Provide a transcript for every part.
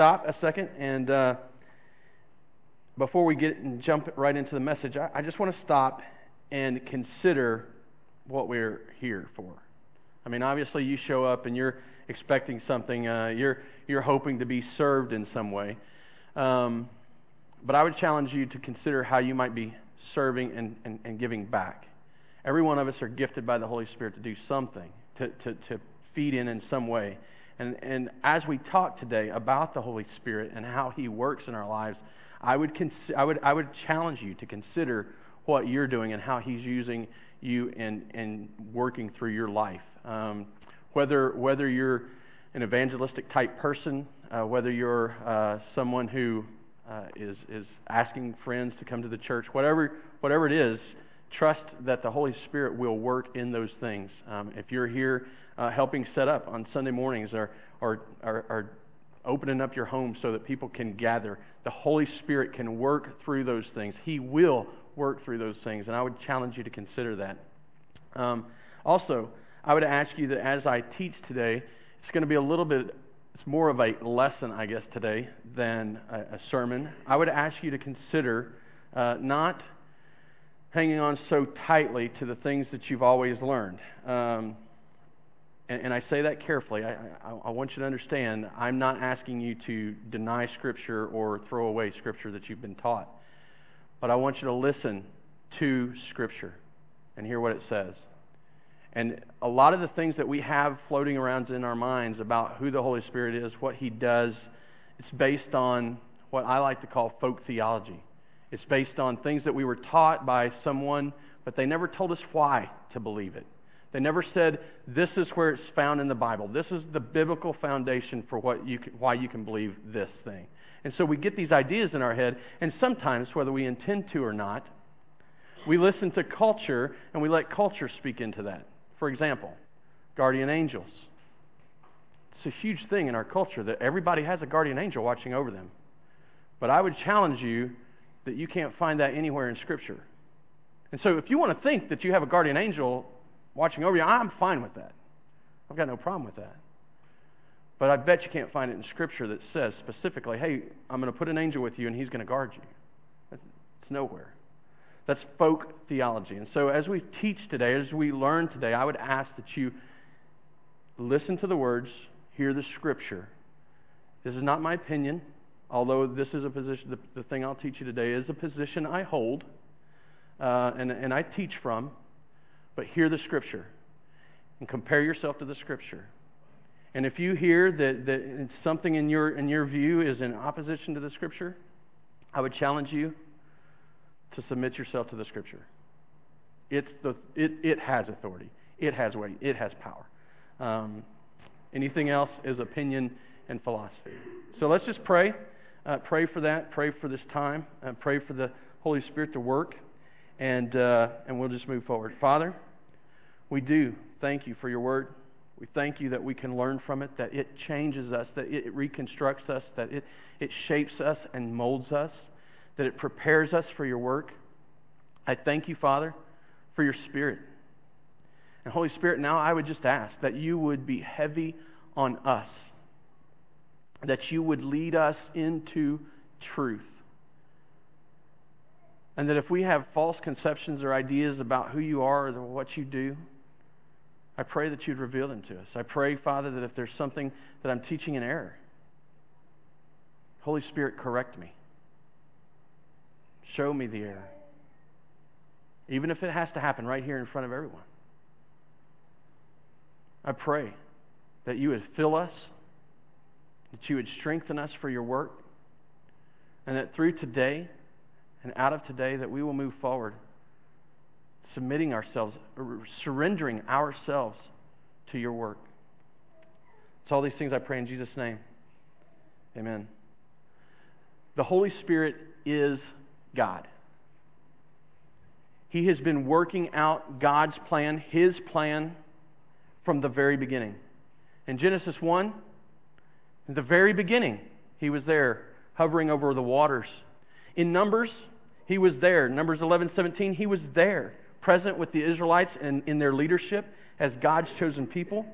stop a second and uh, before we get and jump right into the message, I, I just want to stop and consider what we're here for. I mean, obviously, you show up and you're expecting something. Uh, you're you're hoping to be served in some way. Um, but I would challenge you to consider how you might be serving and, and, and giving back. Every one of us are gifted by the Holy Spirit to do something, to, to, to feed in in some way. And, and as we talk today about the Holy Spirit and how He works in our lives, I would, cons- I would, I would challenge you to consider what you're doing and how He's using you in, in working through your life. Um, whether, whether you're an evangelistic type person, uh, whether you're uh, someone who uh, is, is asking friends to come to the church, whatever, whatever it is, trust that the Holy Spirit will work in those things. Um, if you're here uh, helping set up on Sunday mornings or, or, or, or opening up your home so that people can gather, the Holy Spirit can work through those things. He will work through those things, and I would challenge you to consider that. Um, also, I would ask you that as I teach today, it's going to be a little bit, it's more of a lesson, I guess, today than a, a sermon. I would ask you to consider uh, not hanging on so tightly to the things that you've always learned. Um, and, and, I say that carefully. I, I, I, want you to understand I'm not asking you to deny Scripture or throw away Scripture that you've been taught. But I want you to listen to Scripture and hear what it says. And a lot of the things that we have floating around in our minds about who the Holy Spirit is, what He does, it's based on what I like to call folk theology. It's based on things that we were taught by someone, but they never told us why to believe it. They never said, this is where it's found in the Bible. This is the biblical foundation for what you can, why you can believe this thing. And so we get these ideas in our head, and sometimes, whether we intend to or not, we listen to culture and we let culture speak into that. For example, guardian angels. It's a huge thing in our culture that everybody has a guardian angel watching over them. But I would challenge you that you can't find that anywhere in Scripture. And so if you want to think that you have a guardian angel watching over you, I'm fine with that. I've got no problem with that. But I bet you can't find it in Scripture that says specifically, hey, I'm going to put an angel with you and he's going to guard you. It's nowhere. That's folk theology. And so as we teach today, as we learn today, I would ask that you listen to the words, hear the Scripture. This is not my opinion although this is a position, the, the thing I'll teach you today is a position I hold uh, and, and I teach from, but hear the Scripture and compare yourself to the Scripture. And if you hear that, that something in your, in your view is in opposition to the Scripture, I would challenge you to submit yourself to the Scripture. It's the, it, it has authority, it has weight, it has power. Um, anything else is opinion and philosophy. So let's just pray. Uh, pray for that. Pray for this time. Uh, pray for the Holy Spirit to work. And, uh, and we'll just move forward. Father, we do thank you for your word. We thank you that we can learn from it, that it changes us, that it reconstructs us, that it, it shapes us and molds us, that it prepares us for your work. I thank you, Father, for your Spirit. And Holy Spirit, now I would just ask that you would be heavy on us that you would lead us into truth. And that if we have false conceptions or ideas about who you are or what you do, I pray that you'd reveal them to us. I pray, Father, that if there's something that I'm teaching in error, Holy Spirit, correct me. Show me the error. Even if it has to happen right here in front of everyone. I pray that you would fill us that you would strengthen us for your work, and that through today and out of today that we will move forward, submitting ourselves, uh, surrendering ourselves to your work. It's all these things I pray in Jesus' name. Amen. The Holy Spirit is God. He has been working out God's plan, His plan, from the very beginning. In Genesis 1, in the very beginning, he was there, hovering over the waters. In Numbers, he was there. Numbers 11, 17, he was there, present with the Israelites and in their leadership as God's chosen people.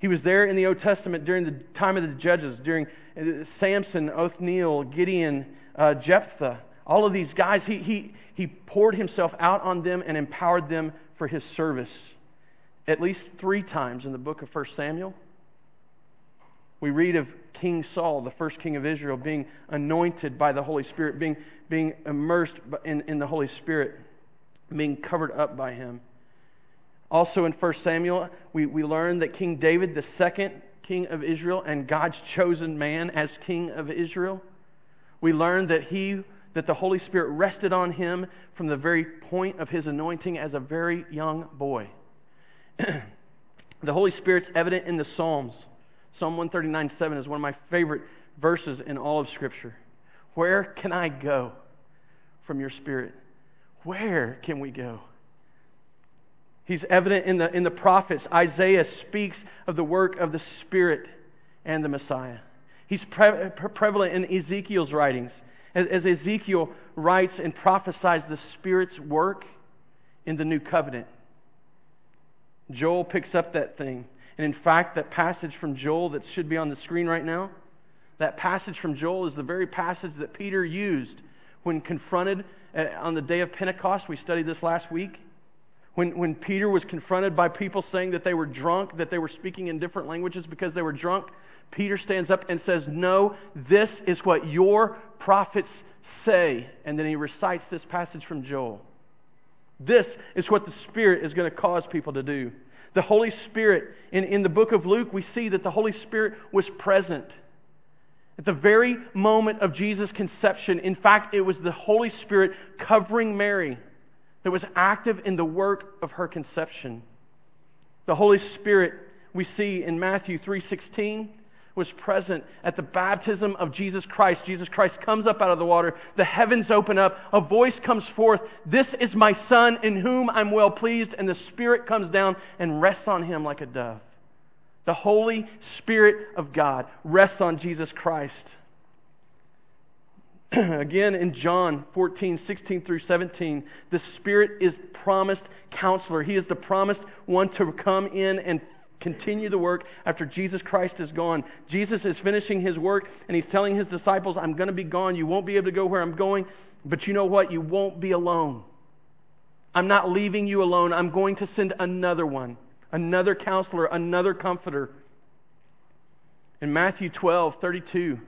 He was there in the Old Testament during the time of the judges, during uh, Samson, Othniel, Gideon, uh, Jephthah. All of these guys, he, he, he poured himself out on them and empowered them for his service. At least three times in the book of 1 Samuel, we read of King Saul, the first king of Israel, being anointed by the Holy Spirit, being, being immersed in, in the Holy Spirit, being covered up by him. Also in 1 Samuel, we, we learn that King David, the second king of Israel and God's chosen man as king of Israel, we learn that he that the Holy Spirit rested on him from the very point of his anointing as a very young boy. the Holy Spirit's evident in the Psalms. Psalm 139 7 is one of my favorite verses in all of Scripture. Where can I go from your Spirit? Where can we go? He's evident in the, in the prophets. Isaiah speaks of the work of the Spirit and the Messiah. He's pre- prevalent in Ezekiel's writings. As, as Ezekiel writes and prophesies the Spirit's work in the new covenant. Joel picks up that thing. And in fact, that passage from Joel that should be on the screen right now, that passage from Joel is the very passage that Peter used when confronted uh, on the day of Pentecost. We studied this last week. When, when Peter was confronted by people saying that they were drunk, that they were speaking in different languages because they were drunk, Peter stands up and says, No, this is what your prophets say. And then he recites this passage from Joel. This is what the Spirit is going to cause people to do. The Holy Spirit, in, in the book of Luke, we see that the Holy Spirit was present. At the very moment of Jesus' conception, in fact, it was the Holy Spirit covering Mary that was active in the work of her conception. The Holy Spirit we see in Matthew 3:16 was present at the baptism of Jesus Christ. Jesus Christ comes up out of the water, the heavens open up, a voice comes forth, "This is my son in whom I'm well pleased," and the Spirit comes down and rests on him like a dove. The Holy Spirit of God rests on Jesus Christ. Again, in John 14, 16 through 17, the Spirit is promised counselor. He is the promised one to come in and continue the work after Jesus Christ is gone. Jesus is finishing his work and he's telling his disciples, I'm going to be gone. You won't be able to go where I'm going, but you know what? You won't be alone. I'm not leaving you alone. I'm going to send another one, another counselor, another comforter. In Matthew 12, 32,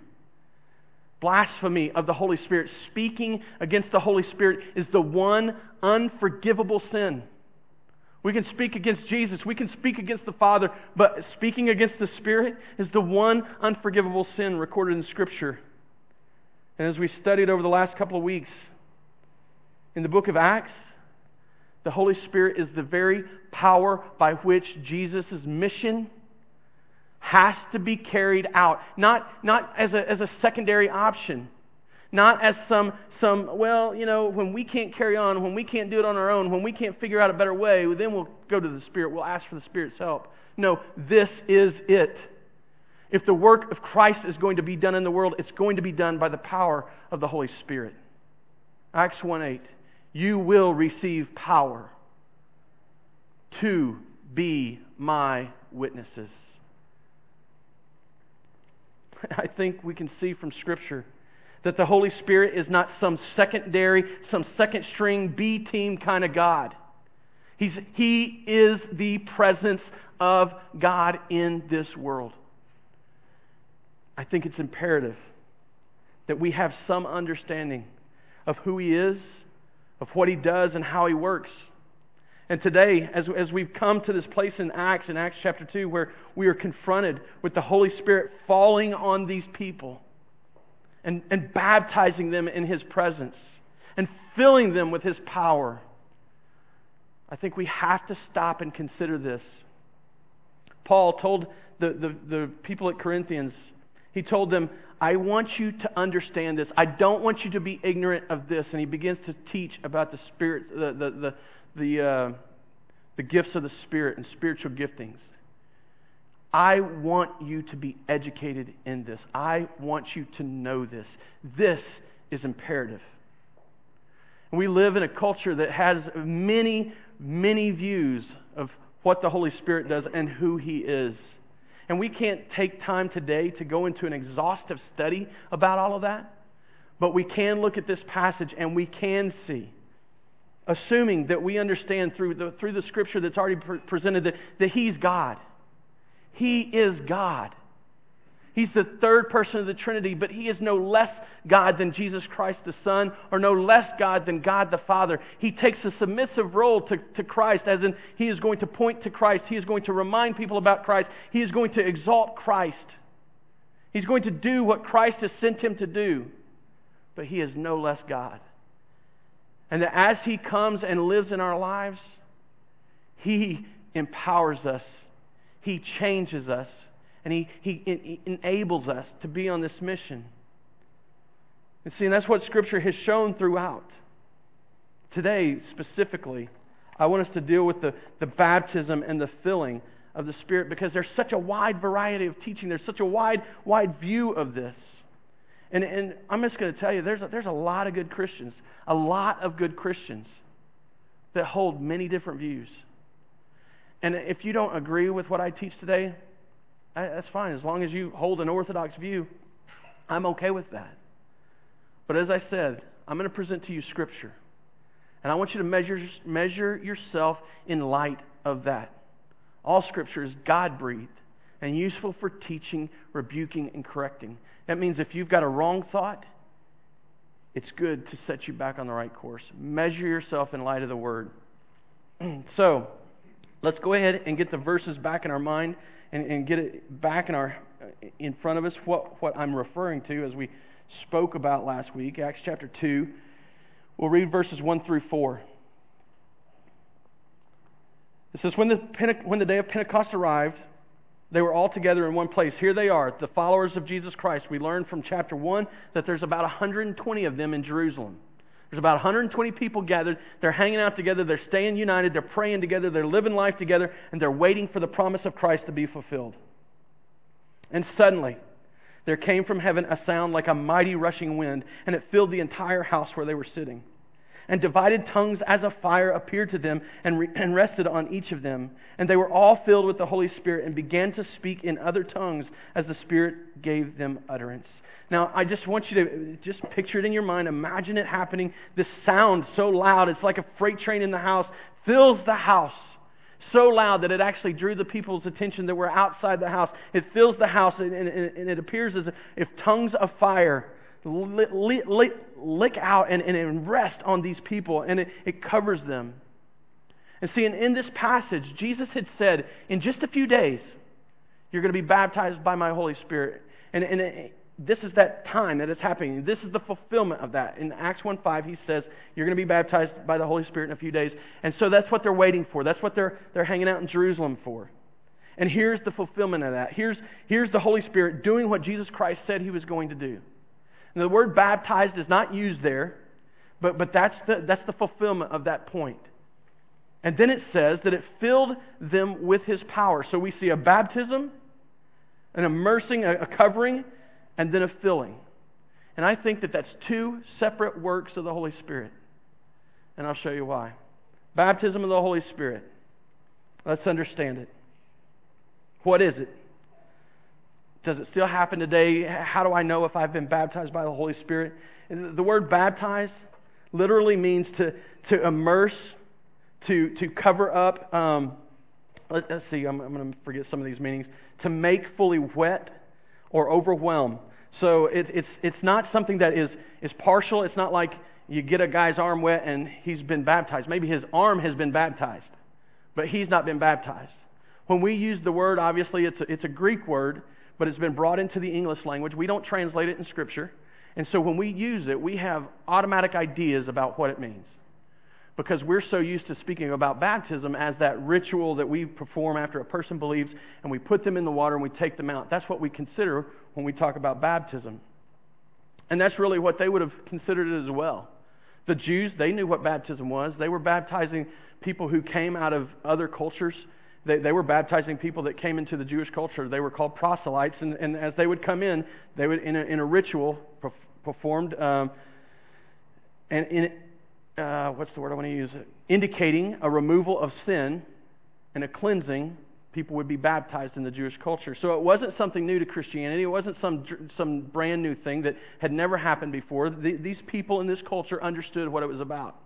blasphemy of the Holy Spirit, speaking against the Holy Spirit, is the one unforgivable sin. We can speak against Jesus, we can speak against the Father, but speaking against the Spirit is the one unforgivable sin recorded in Scripture. And as we studied over the last couple of weeks, in the book of Acts, the Holy Spirit is the very power by which Jesus' mission has to be carried out, not, not as, a, as a secondary option, not as some, some, well, you know, when we can't carry on, when we can't do it on our own, when we can't figure out a better way, then we'll go to the Spirit. We'll ask for the Spirit's help. No, this is it. If the work of Christ is going to be done in the world, it's going to be done by the power of the Holy Spirit. Acts 1 8. You will receive power to be my witnesses. I think we can see from Scripture that the Holy Spirit is not some secondary, some second string B team kind of God. He's, he is the presence of God in this world. I think it's imperative that we have some understanding of who He is, of what He does, and how He works. And today, as, as we've come to this place in Acts, in Acts chapter 2, where we are confronted with the Holy Spirit falling on these people and, and baptizing them in His presence and filling them with His power, I think we have to stop and consider this. Paul told the, the, the people at Corinthians, he told them, I want you to understand this. I don't want you to be ignorant of this. And he begins to teach about the Spirit, the, the, the the, uh, the gifts of the Spirit and spiritual giftings. I want you to be educated in this. I want you to know this. This is imperative. We live in a culture that has many, many views of what the Holy Spirit does and who He is. And we can't take time today to go into an exhaustive study about all of that. But we can look at this passage and we can see, assuming that we understand through the, through the scripture that's already pre- presented that, that He's God. He is God. He's the third person of the Trinity, but he is no less God than Jesus Christ the Son, or no less God than God the Father. He takes a submissive role to, to Christ, as in he is going to point to Christ. He is going to remind people about Christ. He is going to exalt Christ. He's going to do what Christ has sent him to do, but he is no less God. And that as he comes and lives in our lives, he empowers us, he changes us and he, he, he enables us to be on this mission. And see, and that's what Scripture has shown throughout. Today, specifically, I want us to deal with the, the baptism and the filling of the Spirit because there's such a wide variety of teaching. There's such a wide, wide view of this. And, and I'm just going to tell you, there's a, there's a lot of good Christians, a lot of good Christians that hold many different views. And if you don't agree with what I teach today, that's fine. As long as you hold an orthodox view, I'm okay with that. But as I said, I'm going to present to you Scripture. And I want you to measure, measure yourself in light of that. All Scripture is God breathed and useful for teaching, rebuking, and correcting. That means if you've got a wrong thought, it's good to set you back on the right course. Measure yourself in light of the Word. so, let's go ahead and get the verses back in our mind and, and get it back in our in front of us what, what I'm referring to as we spoke about last week, Acts chapter 2. We'll read verses 1 through 4. It says, when the, when the day of Pentecost arrived, they were all together in one place. Here they are, the followers of Jesus Christ. We learned from chapter 1 that there's about 120 of them in Jerusalem. There's about 120 people gathered. They're hanging out together. They're staying united. They're praying together. They're living life together. And they're waiting for the promise of Christ to be fulfilled. And suddenly, there came from heaven a sound like a mighty rushing wind, and it filled the entire house where they were sitting. And divided tongues as a fire appeared to them and, re- and rested on each of them. And they were all filled with the Holy Spirit and began to speak in other tongues as the Spirit gave them utterance. Now, I just want you to just picture it in your mind. Imagine it happening. This sound so loud, it's like a freight train in the house, fills the house so loud that it actually drew the people's attention that were outside the house. It fills the house, and, and, and it appears as if tongues of fire lick, lick, lick out and, and rest on these people, and it, it covers them. And see, in, in this passage, Jesus had said, in just a few days, you're going to be baptized by my Holy Spirit. And, and this is that time that is happening. This is the fulfillment of that. In Acts 1:5, he says, You're going to be baptized by the Holy Spirit in a few days. And so that's what they're waiting for. That's what they're, they're hanging out in Jerusalem for. And here's the fulfillment of that. Here's, here's the Holy Spirit doing what Jesus Christ said he was going to do. And the word baptized is not used there, but, but that's, the, that's the fulfillment of that point. And then it says that it filled them with his power. So we see a baptism, an immersing, a, a covering, and then a filling. And I think that that's two separate works of the Holy Spirit. And I'll show you why. Baptism of the Holy Spirit. Let's understand it. What is it? Does it still happen today? How do I know if I've been baptized by the Holy Spirit? The word baptized literally means to, to immerse, to, to cover up. Um, let, us see, I'm, I'm going to forget some of these meanings. To make fully wet or overwhelm. So it, it's, it's not something that is, is partial. It's not like you get a guy's arm wet and he's been baptized. Maybe his arm has been baptized, but he's not been baptized. When we use the word, obviously it's a, it's a Greek word, but it's been brought into the English language. We don't translate it in Scripture. And so when we use it, we have automatic ideas about what it means because we're so used to speaking about baptism as that ritual that we perform after a person believes and we put them in the water and we take them out. That's what we consider when we talk about baptism. And that's really what they would have considered it as well. The Jews, they knew what baptism was. They were baptizing people who came out of other cultures. They, they were baptizing people that came into the Jewish culture. They were called proselytes. And, and as they would come in, they would, in a, in a ritual, performed. Um, and in, uh, what's the word I want to use? Indicating a removal of sin and a cleansing people would be baptized in the Jewish culture. So it wasn't something new to Christianity. It wasn't some, some brand new thing that had never happened before. The, these people in this culture understood what it was about.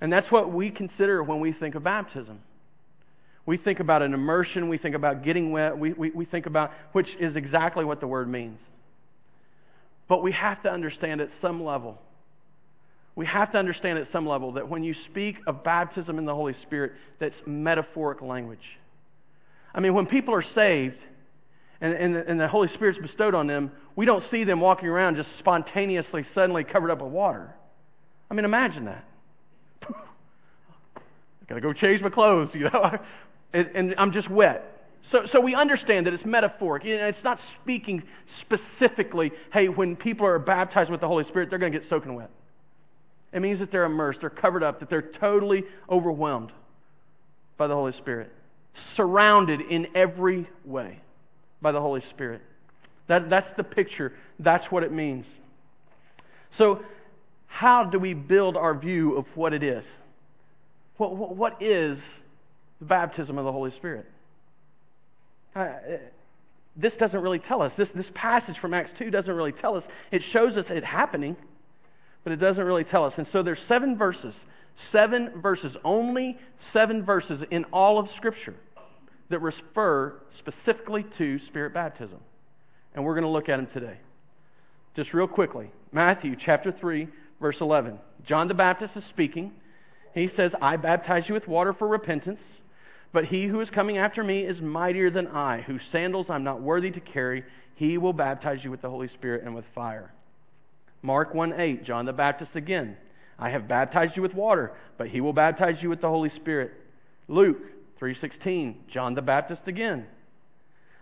And that's what we consider when we think of baptism. We think about an immersion, we think about getting wet, we, we, we think about, which is exactly what the word means. But we have to understand at some level, we have to understand at some level that when you speak of baptism in the Holy Spirit, that's metaphoric language. I mean, when people are saved and, and, and the Holy Spirit's bestowed on them, we don't see them walking around just spontaneously, suddenly covered up with water. I mean, imagine that. I gotta go change my clothes, you know, and, and I'm just wet. So, so we understand that it's metaphoric. It's not speaking specifically, hey, when people are baptized with the Holy Spirit, they're going to get soaking wet. It means that they're immersed, they're covered up, that they're totally overwhelmed by the Holy Spirit surrounded in every way by the Holy Spirit. That, that's the picture. That's what it means. So, how do we build our view of what it is? What, what, what is the baptism of the Holy Spirit? Uh, this doesn't really tell us. This, this passage from Acts 2 doesn't really tell us. It shows us it happening, but it doesn't really tell us. And so there's seven verses Seven verses, only seven verses in all of Scripture that refer specifically to Spirit baptism. And we're going to look at them today. Just real quickly Matthew chapter 3, verse 11. John the Baptist is speaking. He says, I baptize you with water for repentance, but he who is coming after me is mightier than I, whose sandals I'm not worthy to carry. He will baptize you with the Holy Spirit and with fire. Mark 1 8, John the Baptist again. I have baptized you with water, but he will baptize you with the Holy Spirit. Luke 3:16, John the Baptist again.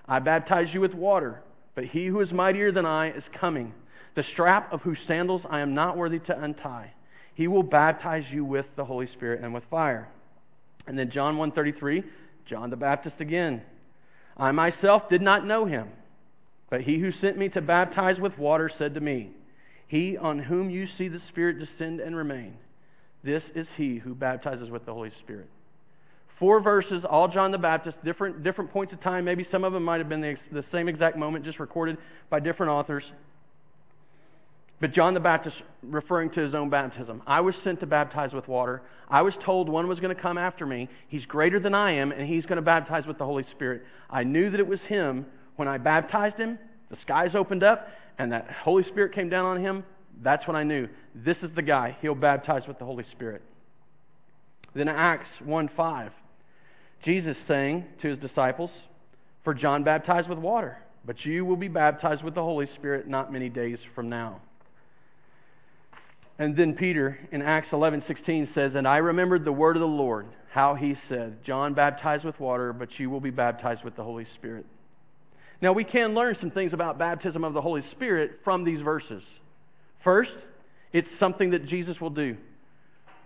I baptize you with water, but he who is mightier than I is coming, the strap of whose sandals I am not worthy to untie. He will baptize you with the Holy Spirit and with fire. And then John 1:33, John the Baptist again. I myself did not know him, but he who sent me to baptize with water said to me, he on whom you see the Spirit descend and remain, this is he who baptizes with the Holy Spirit. Four verses, all John the Baptist, different, different points of time. Maybe some of them might have been the, the same exact moment, just recorded by different authors. But John the Baptist referring to his own baptism. I was sent to baptize with water. I was told one was going to come after me. He's greater than I am, and he's going to baptize with the Holy Spirit. I knew that it was him. When I baptized him, the skies opened up, and that Holy Spirit came down on him, that's when I knew this is the guy. He'll baptize with the Holy Spirit. Then Acts 1 5, Jesus saying to his disciples, For John baptized with water, but you will be baptized with the Holy Spirit not many days from now. And then Peter in Acts 11:16 says, "And I remembered the word of the Lord, how he said, John baptized with water, but you will be baptized with the Holy Spirit." Now, we can learn some things about baptism of the Holy Spirit from these verses. First, it's something that Jesus will do.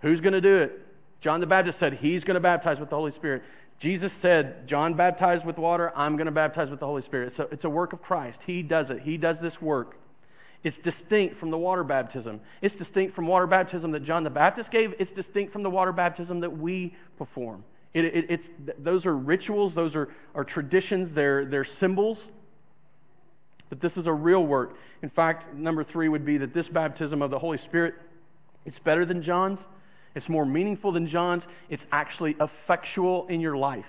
Who's going to do it? John the Baptist said he's going to baptize with the Holy Spirit. Jesus said, John baptized with water, I'm going to baptize with the Holy Spirit. So it's a work of Christ. He does it. He does this work. It's distinct from the water baptism. It's distinct from water baptism that John the Baptist gave. It's distinct from the water baptism that we perform. It, it, it's, those are rituals, those are, are traditions, they're, they're symbols. But this is a real work. In fact, number three would be that this baptism of the Holy Spirit, it's better than John's. It's more meaningful than John's. It's actually effectual in your life.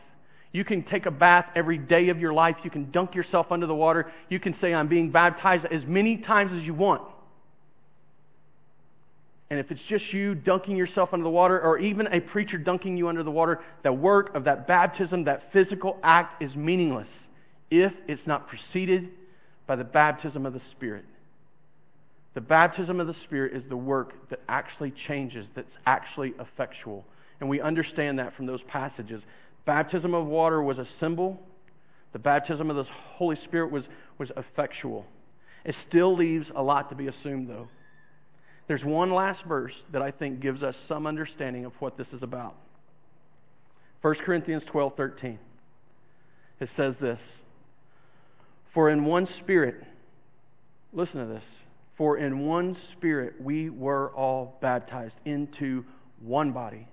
You can take a bath every day of your life. You can dunk yourself under the water. You can say, I'm being baptized as many times as you want. And if it's just you dunking yourself under the water, or even a preacher dunking you under the water, the work of that baptism, that physical act, is meaningless if it's not preceded by the baptism of the Spirit. The baptism of the Spirit is the work that actually changes, that's actually effectual. And we understand that from those passages. Baptism of water was a symbol, the baptism of the Holy Spirit was, was effectual. It still leaves a lot to be assumed, though. There's one last verse that I think gives us some understanding of what this is about. 1 Corinthians 12:13. It says this: For in one spirit, listen to this. For in one spirit we were all baptized into one body,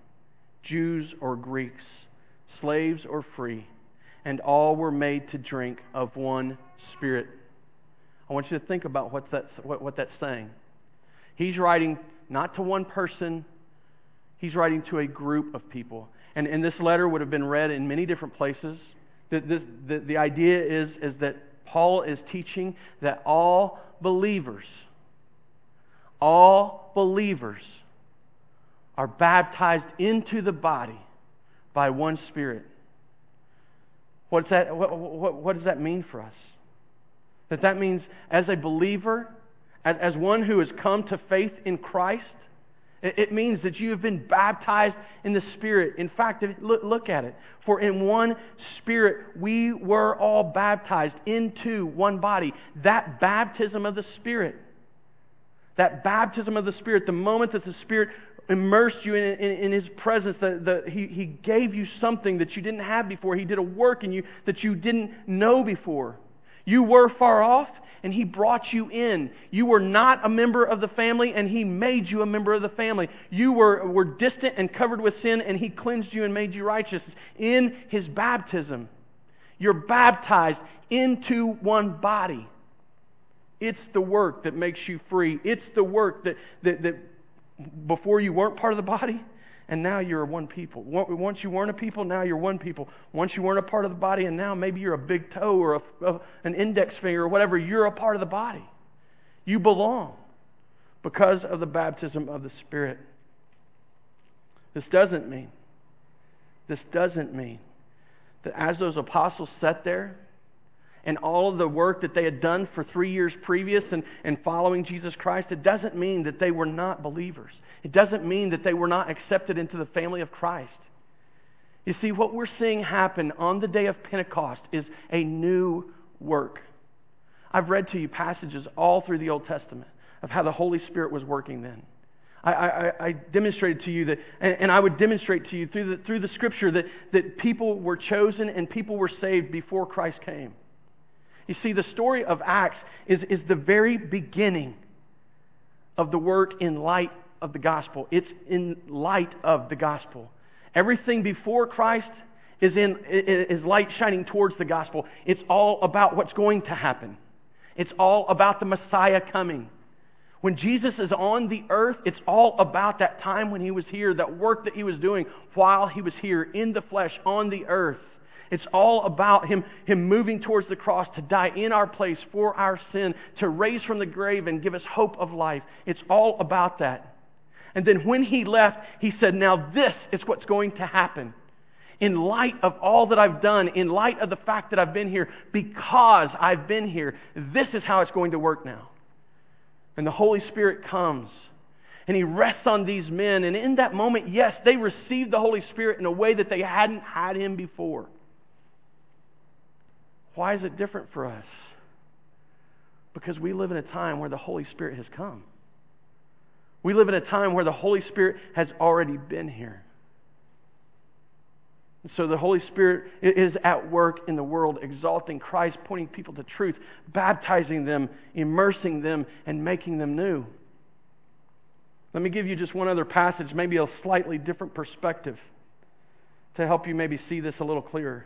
Jews or Greeks, slaves or free, and all were made to drink of one Spirit. I want you to think about what's that, what, what that's saying. He's writing not to one person, he's writing to a group of people. And, and this letter would have been read in many different places. The, the, the, the idea is, is that Paul is teaching that all believers, all believers are baptized into the body by one Spirit. What's that, what, what, what does that mean for us? That that means as a believer, as, one who has come to faith in Christ, it, means that you have been baptized in the Spirit. In fact, look, look at it. For in one Spirit we were all baptized into one body. That baptism of the Spirit, that baptism of the Spirit, the moment that the Spirit immersed you in, in, in, his presence that the, he, he gave you something that you didn't have before he did a work in you that you didn't know before you were far off and he brought you in. You were not a member of the family and he made you a member of the family. You were, were distant and covered with sin and he cleansed you and made you righteous in his baptism. You're baptized into one body. It's the work that makes you free. It's the work that, that, that before you weren't part of the body, and now you're one people. Once you weren't a people, now you're one people. Once you weren't a part of the body, and now maybe you're a big toe or a, an index finger or whatever, you're a part of the body. You belong because of the baptism of the Spirit. This doesn't mean, this doesn't mean that as those apostles sat there and all of the work that they had done for three years previous and, and following Jesus Christ, it doesn't mean that they were not believers. It doesn't mean that they were not accepted into the family of Christ. You see, what we're seeing happen on the day of Pentecost is a new work. I've read to you passages all through the Old Testament of how the Holy Spirit was working then. I, I, I demonstrated to you that, and, and I would demonstrate to you through the, through the scripture that, that people were chosen and people were saved before Christ came. You see, the story of Acts is, is the very beginning of the work in light of the gospel. It's in light of the gospel. Everything before Christ is, in, is light shining towards the gospel. It's all about what's going to happen, it's all about the Messiah coming. When Jesus is on the earth, it's all about that time when he was here, that work that he was doing while he was here in the flesh on the earth. It's all about him, him moving towards the cross to die in our place for our sin, to raise from the grave and give us hope of life. It's all about that. And then when he left, he said, Now this is what's going to happen. In light of all that I've done, in light of the fact that I've been here, because I've been here, this is how it's going to work now. And the Holy Spirit comes and he rests on these men. And in that moment, yes, they received the Holy Spirit in a way that they hadn't had him before. Why is it different for us? Because we live in a time where the Holy Spirit has come. We live in a time where the Holy Spirit has already been here. so the Holy Spirit is at work in the world, exalting Christ, pointing people to truth, baptizing them, immersing them, and making them new. Let me give you just one other passage, maybe a slightly different perspective, to help you maybe see this a little clearer.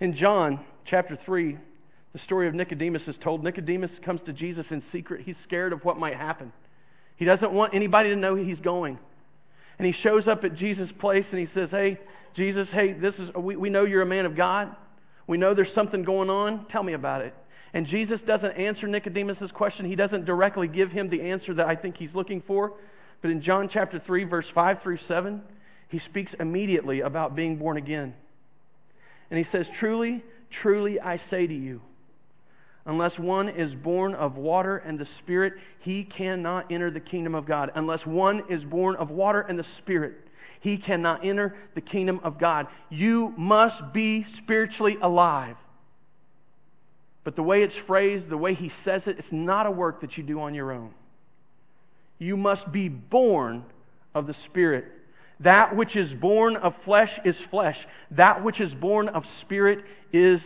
In John chapter 3, the story of Nicodemus is told. Nicodemus comes to Jesus in secret. He's scared of what might happen. He doesn't want anybody to know he's going. And he shows up at Jesus' place and he says, Hey, Jesus, hey, this is we, we know you're a man of God. We know there's something going on. Tell me about it. And Jesus doesn't answer Nicodemus' question. He doesn't directly give him the answer that I think he's looking for. But in John chapter 3, verse 5 through 7, he speaks immediately about being born again. And he says, Truly, truly, I say to you, unless one is born of water and the Spirit, he cannot enter the kingdom of God. Unless one is born of water and the Spirit, he cannot enter the kingdom of God. You must be spiritually alive. But the way it's phrased, the way he says it, it's not a work that you do on your own. You must be born of the Spirit. That which is born of flesh is flesh. That which is born of spirit is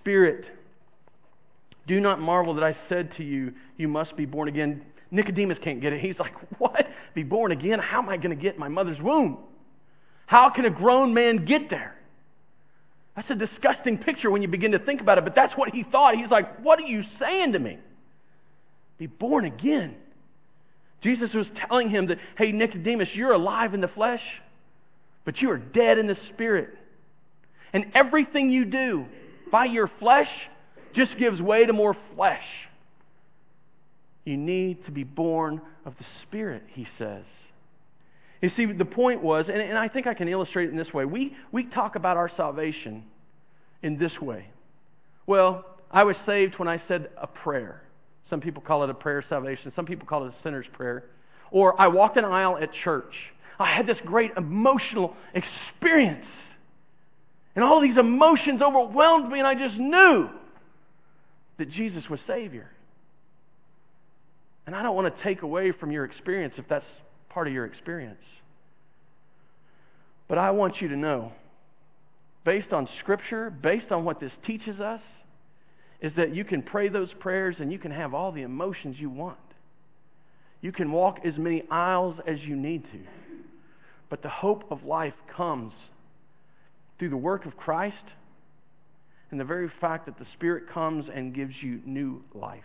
spirit. Do not marvel that I said to you, You must be born again. Nicodemus can't get it. He's like, What? Be born again? How am I going to get my mother's womb? How can a grown man get there? That's a disgusting picture when you begin to think about it, but that's what he thought. He's like, What are you saying to me? Be born again. Jesus was telling him that, Hey, Nicodemus, you're alive in the flesh, but you are dead in the spirit. And everything you do by your flesh just gives way to more flesh. You need to be born of the Spirit, he says. You see, the point was, and, and I think I can illustrate it in this way. We, we talk about our salvation in this way. Well, I was saved when I said a prayer. Some people call it a prayer of salvation. Some people call it a sinner's prayer. Or I walked an aisle at church. I had this great emotional experience. And all these emotions overwhelmed me, and I just knew that Jesus was Savior. And I don't want to take away from your experience if that's part of your experience. But I want you to know, based on Scripture, based on what this teaches us, is that you can pray those prayers and you can have all the emotions you want. You can walk as many aisles as you need to. But the hope of life comes through the work of Christ and the very fact that the Spirit comes and gives you new life.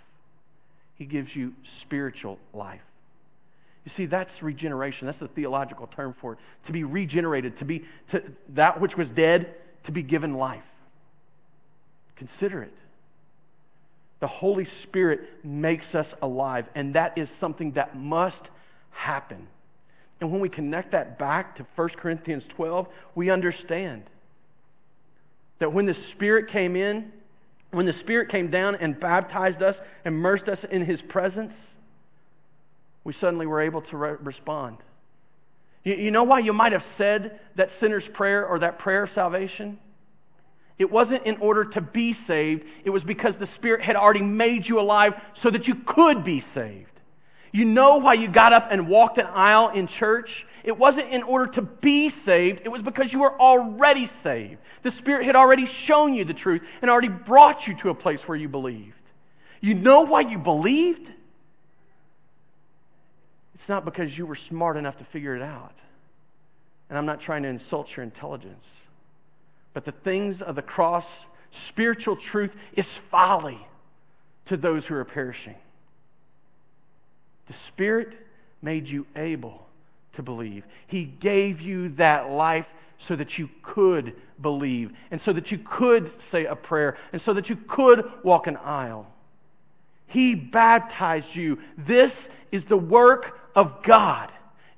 He gives you spiritual life. You see, that's regeneration. That's the theological term for it. To be regenerated, to be to, that which was dead, to be given life. Consider it. The Holy Spirit makes us alive, and that is something that must happen. And when we connect that back to 1 Corinthians 12, we understand that when the Spirit came in, when the Spirit came down and baptized us, immersed us in His presence, we suddenly were able to re- respond. You, you know why you might have said that sinner's prayer or that prayer of salvation? It wasn't in order to be saved, it was because the Spirit had already made you alive so that you could be saved. You know why you got up and walked an aisle in church? It wasn't in order to be saved, it was because you were already saved. The Spirit had already shown you the truth and already brought you to a place where you believed. You know why you believed? It's not because you were smart enough to figure it out. And I'm not trying to insult your intelligence. But the things of the cross, spiritual truth, is folly to those who are perishing. The Spirit made you able to believe. He gave you that life so that you could believe, and so that you could say a prayer, and so that you could walk an aisle. He baptized you. This is the work of God.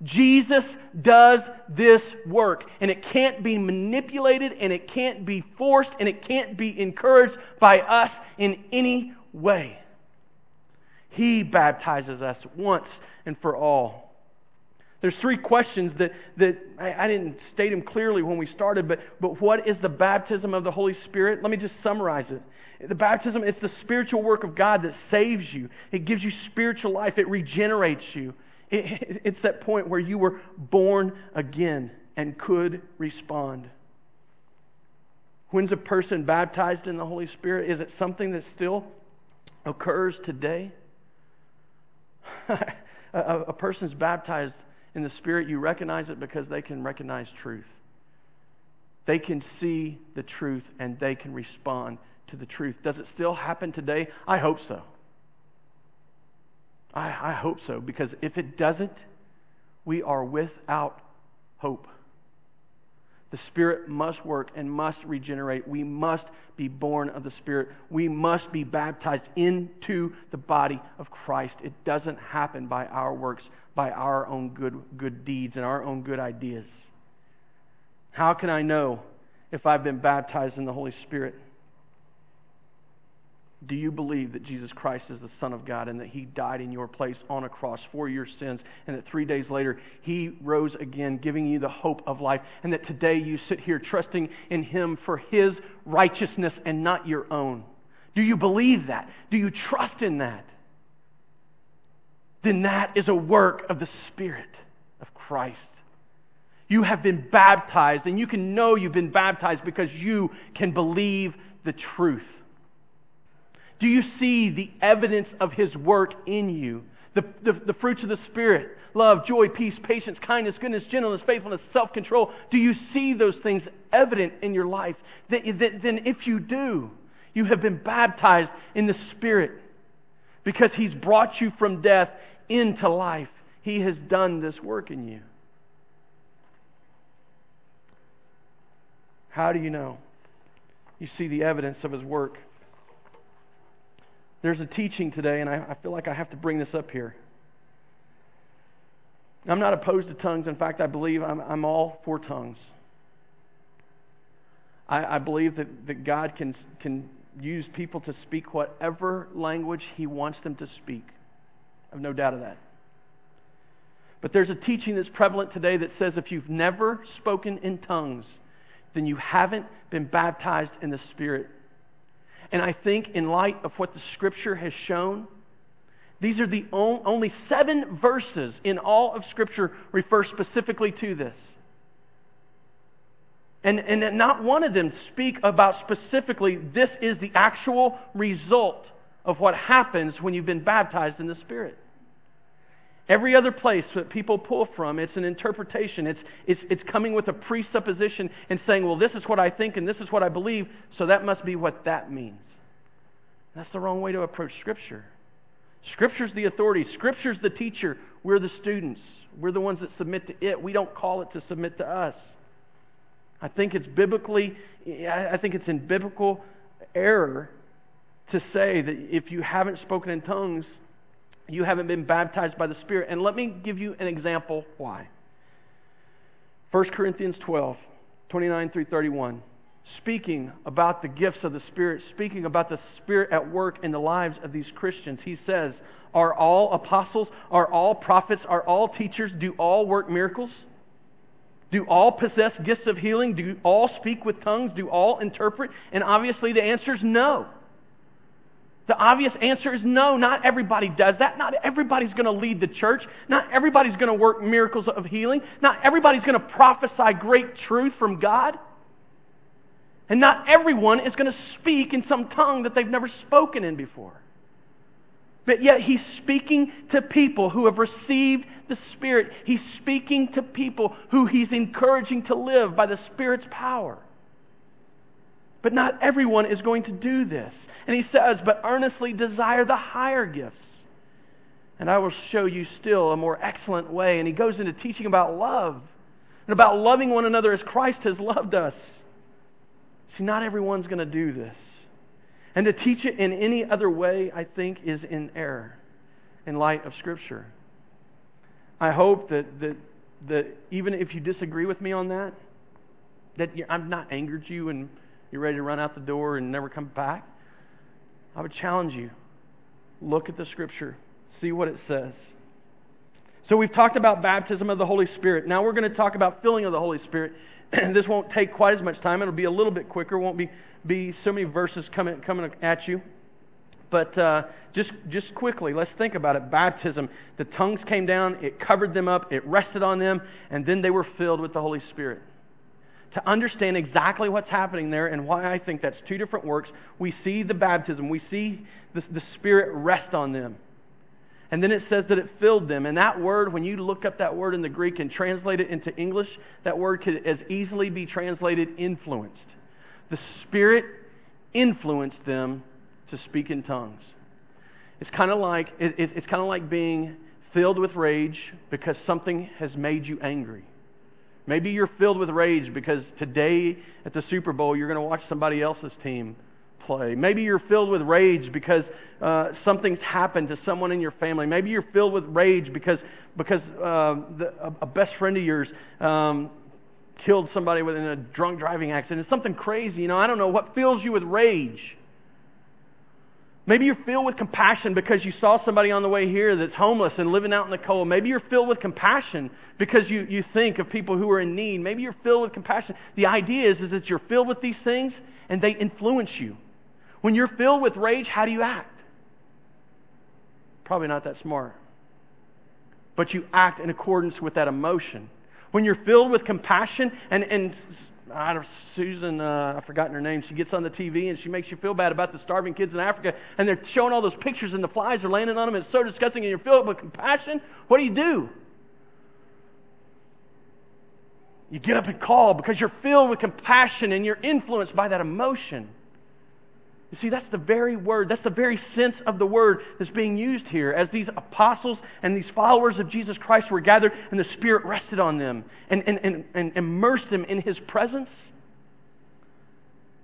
Jesus does this work, and it can't be manipulated, and it can't be forced, and it can't be encouraged by us in any way. He baptizes us once and for all. There's three questions that, that I, I, didn't state them clearly when we started, but, but what is the baptism of the Holy Spirit? Let me just summarize it. The baptism, it's the spiritual work of God that saves you. It gives you spiritual life. It regenerates you. It, it's that point where you were born again and could respond. When's a person baptized in the Holy Spirit? Is it something that still occurs today? a, a person's baptized in the Spirit, you recognize it because they can recognize truth. They can see the truth and they can respond to the truth. Does it still happen today? I hope so. I, I hope so, because if it doesn't, we are without hope. The Spirit must work and must regenerate. We must be born of the Spirit. We must be baptized into the body of Christ. It doesn't happen by our works, by our own good, good deeds and our own good ideas. How can I know if I've been baptized in the Holy Spirit? Do you believe that Jesus Christ is the Son of God and that He died in your place on a cross for your sins and that three days later He rose again, giving you the hope of life, and that today you sit here trusting in Him for His righteousness and not your own? Do you believe that? Do you trust in that? Then that is a work of the Spirit of Christ. You have been baptized, and you can know you've been baptized because you can believe the truth. Do you see the evidence of His work in you? The, the, the fruits of the Spirit love, joy, peace, patience, kindness, goodness, gentleness, faithfulness, self control. Do you see those things evident in your life? Then, then, if you do, you have been baptized in the Spirit because He's brought you from death into life. He has done this work in you. How do you know? You see the evidence of His work. There's a teaching today, and I, I feel like I have to bring this up here. I'm not opposed to tongues. In fact, I believe I'm, I'm all for tongues. I, I believe that, that God can, can use people to speak whatever language He wants them to speak. I have no doubt of that. But there's a teaching that's prevalent today that says if you've never spoken in tongues, then you haven't been baptized in the Spirit. And I think, in light of what the Scripture has shown, these are the only seven verses in all of Scripture refer specifically to this. And, and not one of them speak about specifically this is the actual result of what happens when you've been baptized in the Spirit. Every other place that people pull from, it's an interpretation. It's, it's, it's coming with a presupposition and saying, well, this is what I think and this is what I believe, so that must be what that means. That's the wrong way to approach Scripture. Scripture's the authority, Scripture's the teacher. We're the students. We're the ones that submit to it. We don't call it to submit to us. I think it's biblically, I think it's in biblical error to say that if you haven't spoken in tongues, you haven't been baptized by the Spirit. And let me give you an example why. 1 Corinthians 12, 29 through 31. Speaking about the gifts of the Spirit, speaking about the Spirit at work in the lives of these Christians, he says, Are all apostles? Are all prophets? Are all teachers? Do all work miracles? Do all possess gifts of healing? Do all speak with tongues? Do all interpret? And obviously the answer is no. The obvious answer is no, not everybody does that. Not everybody's going to lead the church. Not everybody's going to work miracles of healing. Not everybody's going to prophesy great truth from God. And not everyone is going to speak in some tongue that they've never spoken in before. But yet he's speaking to people who have received the Spirit. He's speaking to people who he's encouraging to live by the Spirit's power. But not everyone is going to do this. And he says, but earnestly desire the higher gifts. And I will show you still a more excellent way. And he goes into teaching about love and about loving one another as Christ has loved us. See, not everyone's going to do this. And to teach it in any other way, I think, is in error in light of Scripture. I hope that, that, that even if you disagree with me on that, that I've not angered you and you're ready to run out the door and never come back. I would challenge you look at the Scripture, see what it says. So we've talked about baptism of the Holy Spirit. Now we're going to talk about filling of the Holy Spirit. this won't take quite as much time. It'll be a little bit quicker. Won't be be so many verses coming coming at you. But uh, just just quickly, let's think about it. Baptism. The tongues came down. It covered them up. It rested on them, and then they were filled with the Holy Spirit. To understand exactly what's happening there and why I think that's two different works, we see the baptism. We see the, the Spirit rest on them. And then it says that it filled them. And that word, when you look up that word in the Greek and translate it into English, that word could as easily be translated influenced. The Spirit influenced them to speak in tongues. It's kind of like it, it, it's kind of like being filled with rage because something has made you angry. Maybe you're filled with rage because today at the Super Bowl you're going to watch somebody else's team play. Maybe you're filled with rage because uh, something's happened to someone in your family. Maybe you're filled with rage because because uh, the, a, a best friend of yours um, killed somebody in a drunk driving accident. It's something crazy. You know, I don't know what fills you with rage. Maybe you're filled with compassion because you saw somebody on the way here that's homeless and living out in the cold. Maybe you're filled with compassion because you, you think of people who are in need. Maybe you're filled with compassion. The idea is, is that you're filled with these things and they influence you. When you're filled with rage, how do you act? Probably not that smart. But you act in accordance with that emotion. When you're filled with compassion and, and I Susan, uh, I've forgotten her name. She gets on the TV and she makes you feel bad about the starving kids in Africa, and they're showing all those pictures, and the flies are landing on them. It's so disgusting, and you're filled with compassion. What do you do? You get up and call because you're filled with compassion and you're influenced by that emotion. You see, that's the very word, that's the very sense of the word that's being used here. As these apostles and these followers of Jesus Christ were gathered and the Spirit rested on them and, and, and, and immersed them in His presence,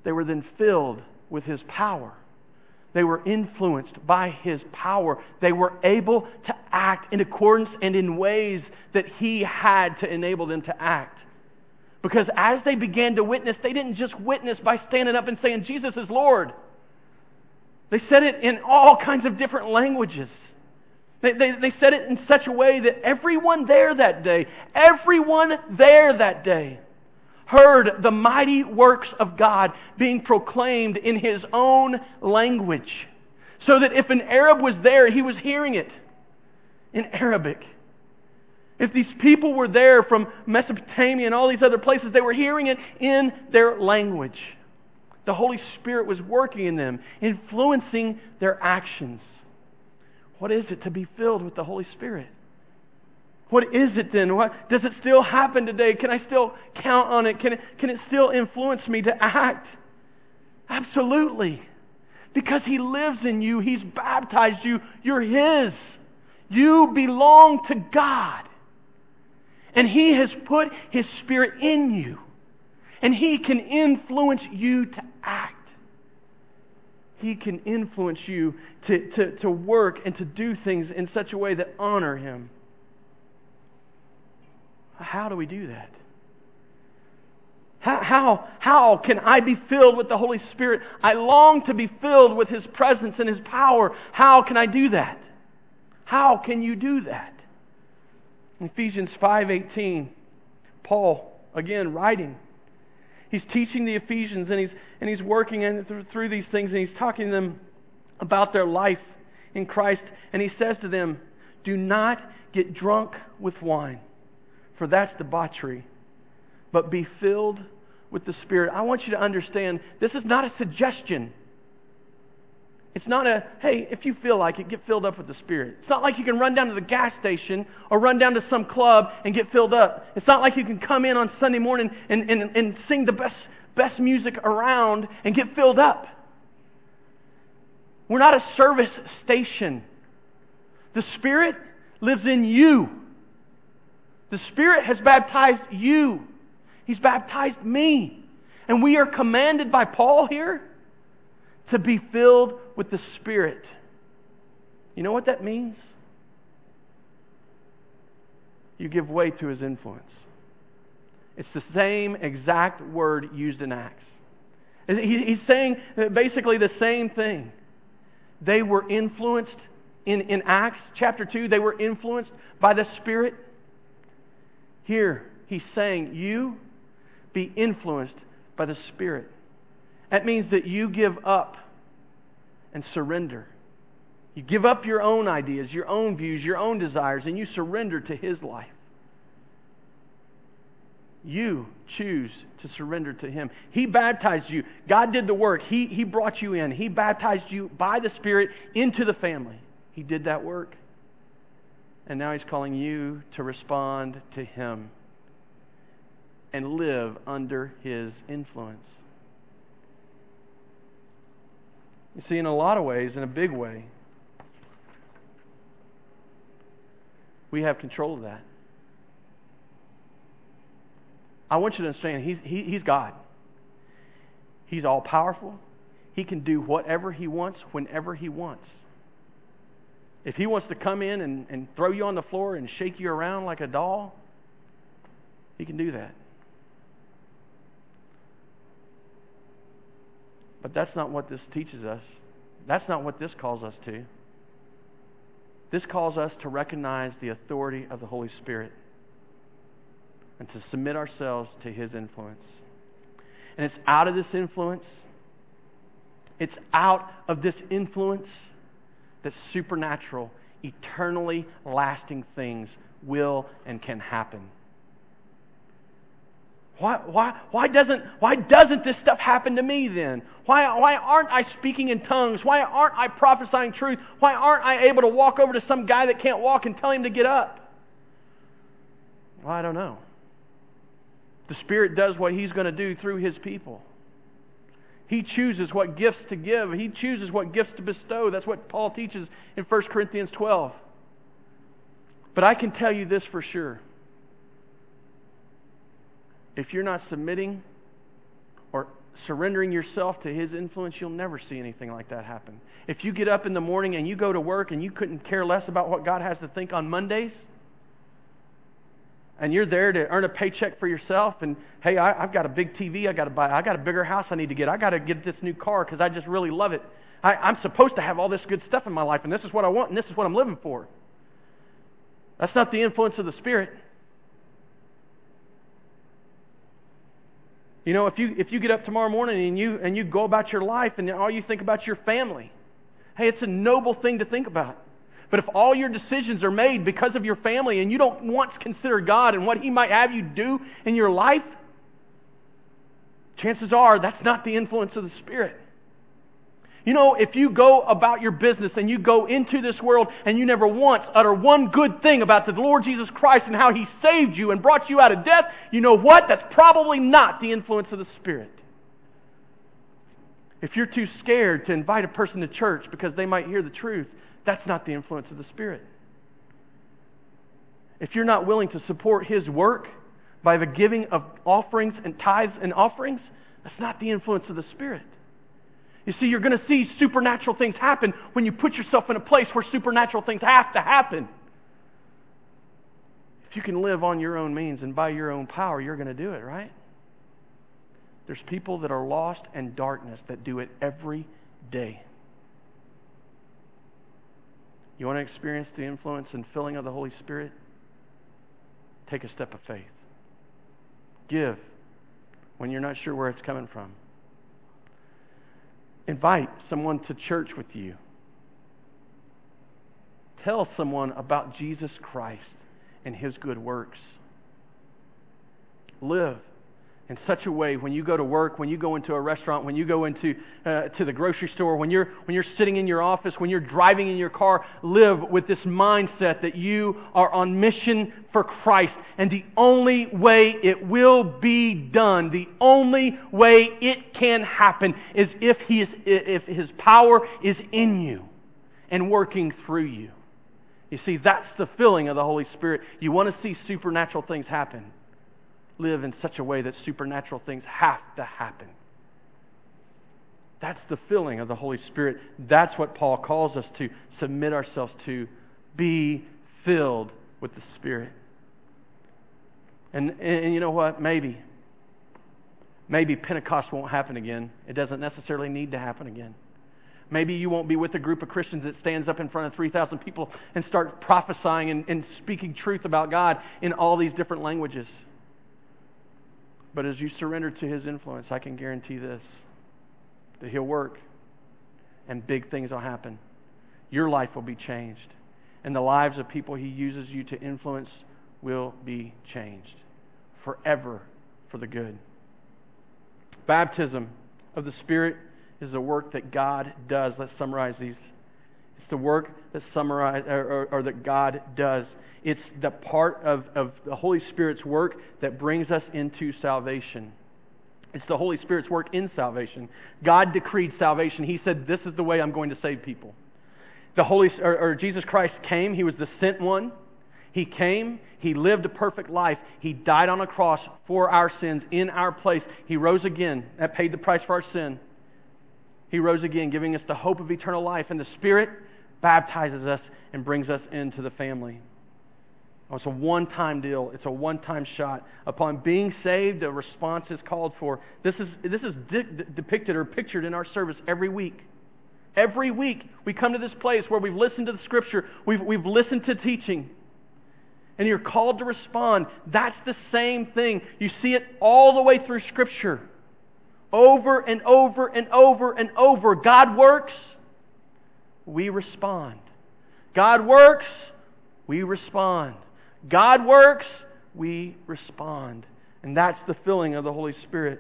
they were then filled with His power. They were influenced by His power. They were able to act in accordance and in ways that He had to enable them to act. Because as they began to witness, they didn't just witness by standing up and saying, Jesus is Lord. They said it in all kinds of different languages. They, they, they said it in such a way that everyone there that day, everyone there that day, heard the mighty works of God being proclaimed in his own language. So that if an Arab was there, he was hearing it in Arabic. If these people were there from Mesopotamia and all these other places, they were hearing it in their language. The Holy Spirit was working in them, influencing their actions. What is it to be filled with the Holy Spirit? What is it then? What, does it still happen today? Can I still count on it? Can, it? can it still influence me to act? Absolutely. Because He lives in you, He's baptized you, you're His. You belong to God. And He has put His Spirit in you. And He can influence you to act. He can influence you to, to, to work and to do things in such a way that honor Him. How do we do that? How, how, how can I be filled with the Holy Spirit? I long to be filled with His presence and His power. How can I do that? How can you do that? In Ephesians 5:18, Paul again writing he's teaching the Ephesians and he's, and he's working in, through, through these things and he's talking to them about their life in Christ. And he says to them, Do not get drunk with wine, for that's debauchery, but be filled with the Spirit. I want you to understand this is not a suggestion. It's not a, hey, if you feel like it, get filled up with the Spirit. It's not like you can run down to the gas station or run down to some club and get filled up. It's not like you can come in on Sunday morning and, and, and sing the best, best music around and get filled up. We're not a service station. The Spirit lives in you. The Spirit has baptized you. He's baptized me. And we are commanded by Paul here to be filled with the Spirit. You know what that means? You give way to his influence. It's the same exact word used in Acts. He's saying basically the same thing. They were influenced in, in Acts chapter 2, they were influenced by the Spirit. Here, he's saying, You be influenced by the Spirit. That means that you give up and surrender. You give up your own ideas, your own views, your own desires, and you surrender to His life. You choose to surrender to Him. He baptized you. God did the work. He, he brought you in. He baptized you by the Spirit into the family. He did that work. And now He's calling you to respond to Him and live under His influence. You see, in a lot of ways, in a big way, we have control of that. I want you to understand, he's, he, he's God. He's all powerful. He can do whatever he wants whenever he wants. If he wants to come in and, and throw you on the floor and shake you around like a doll, he can do that. But that's not what this teaches us. That's not what this calls us to. This calls us to recognize the authority of the Holy Spirit and to submit ourselves to His influence. And it's out of this influence, it's out of this influence that supernatural, eternally lasting things will and can happen. Why, why, why, doesn't, why doesn't this stuff happen to me then? Why, why aren't I speaking in tongues? Why aren't I prophesying truth? Why aren't I able to walk over to some guy that can't walk and tell him to get up? Well, I don't know. The Spirit does what He's going to do through His people. He chooses what gifts to give, He chooses what gifts to bestow. That's what Paul teaches in 1 Corinthians 12. But I can tell you this for sure. If you're not submitting or surrendering yourself to His influence, you'll never see anything like that happen. If you get up in the morning and you go to work and you couldn't care less about what God has to think on Mondays, and you're there to earn a paycheck for yourself and hey I, have got a big tv i got to buy i got a bigger house i need to get i got to get this new car because i just really love it. I, i'm supposed to have all this good stuff in my life and this is what i want and this is what i'm living for. That's not the influence of the spirit you know if you if you get up tomorrow morning and you and you go about your life and all you think about your family hey it's a noble thing to think about but if all your decisions are made because of your family and you don't once consider God and what He might have you do in your life, chances are that's not the influence of the Spirit. You know, if you go about your business and you go into this world and you never once utter one good thing about the Lord Jesus Christ and how He saved you and brought you out of death, you know what? That's probably not the influence of the Spirit. If you're too scared to invite a person to church because they might hear the truth, that's not the influence of the Spirit. If you're not willing to support His work by the giving of offerings and tithes and offerings, that's not the influence of the Spirit. You see, you're going to see supernatural things happen when you put yourself in a place where supernatural things have to happen. If you can live on your own means and by your own power, you're going to do it, right? There's people that are lost in darkness that do it every day. You want to experience the influence and filling of the Holy Spirit? Take a step of faith. Give when you're not sure where it's coming from. Invite someone to church with you. Tell someone about Jesus Christ and his good works. Live in such a way when you go to work, when you go into a restaurant, when you go into uh, to the grocery store, when you're when you're sitting in your office, when you're driving in your car, live with this mindset that you are on mission for Christ, and the only way it will be done, the only way it can happen, is if he is if His power is in you and working through you. You see, that's the filling of the Holy Spirit. You want to see supernatural things happen live in such a way that supernatural things have to happen. That's the filling of the Holy Spirit. That's what Paul calls us to submit ourselves to. Be filled with the Spirit. And, and, and you know what? Maybe. Maybe Pentecost won't happen again. It doesn't necessarily need to happen again. Maybe you won't be with a group of Christians that stands up in front of 3,000 people and start prophesying and, and speaking truth about God in all these different languages. But as you surrender to His influence, I can guarantee this that He'll work and big things will happen. Your life will be changed, and the lives of people He uses you to influence will be changed forever for the good. Baptism of the Spirit is the work that God does. Let's summarize these. It's the work that summarize or, or, or that God does. It's the part of, of the Holy Spirit's work that brings us into salvation. It's the Holy Spirit's work in salvation. God decreed salvation. He said, This is the way I'm going to save people. The Holy or, or Jesus Christ came, He was the sent one. He came, He lived a perfect life. He died on a cross for our sins in our place. He rose again. That paid the price for our sin. He rose again, giving us the hope of eternal life. And the Spirit baptizes us and brings us into the family. Oh, it's a one time deal, it's a one time shot. Upon being saved, a response is called for. This is, this is de- depicted or pictured in our service every week. Every week, we come to this place where we've listened to the scripture, we've, we've listened to teaching, and you're called to respond. That's the same thing. You see it all the way through scripture. Over and over and over and over. God works, we respond. God works, we respond. God works, we respond. And that's the filling of the Holy Spirit.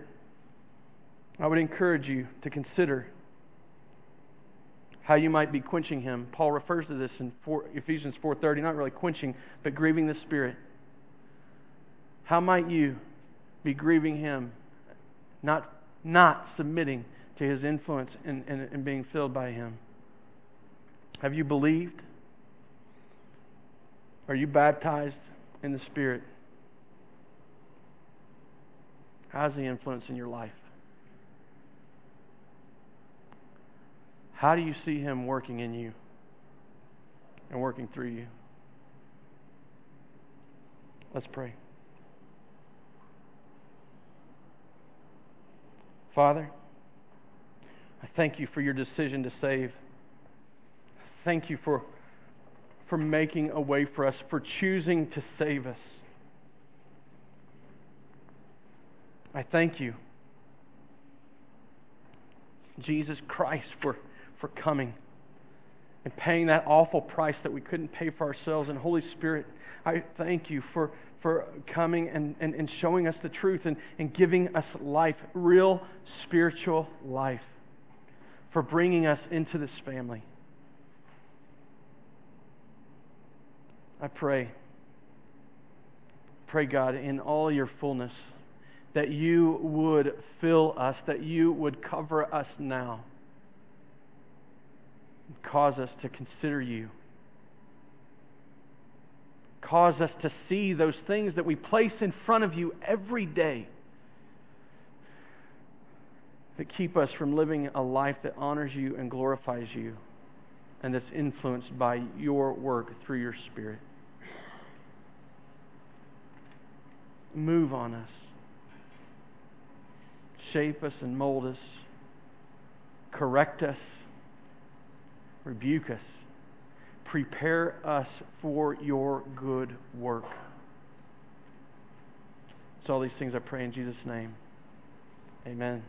I would encourage you to consider how you might be quenching him. Paul refers to this in 4, Ephesians 4:30, not really quenching, but grieving the Spirit. How might you be grieving him, not not submitting to his influence and, and, and being filled by him? Have you believed? Are you baptized in the Spirit? How's he influencing your life? How do you see Him working in you and working through you? Let's pray. Father, I thank you for your decision to save. Thank you for, for making a way for us, for choosing to save us. I thank you, Jesus Christ, for for coming and paying that awful price that we couldn't pay for ourselves. And Holy Spirit, I thank you for, for coming and, and, and showing us the truth and, and giving us life, real spiritual life, for bringing us into this family. I pray, pray God, in all your fullness, that you would fill us, that you would cover us now cause us to consider you. Cause us to see those things that we place in front of you every day that keep us from living a life that honors you and glorifies you and that's influenced by your work through your Spirit. Move on us. Shape us and mold us. Correct us rebuke us, prepare us for your good work. So, all these things I pray in Jesus' name. Amen.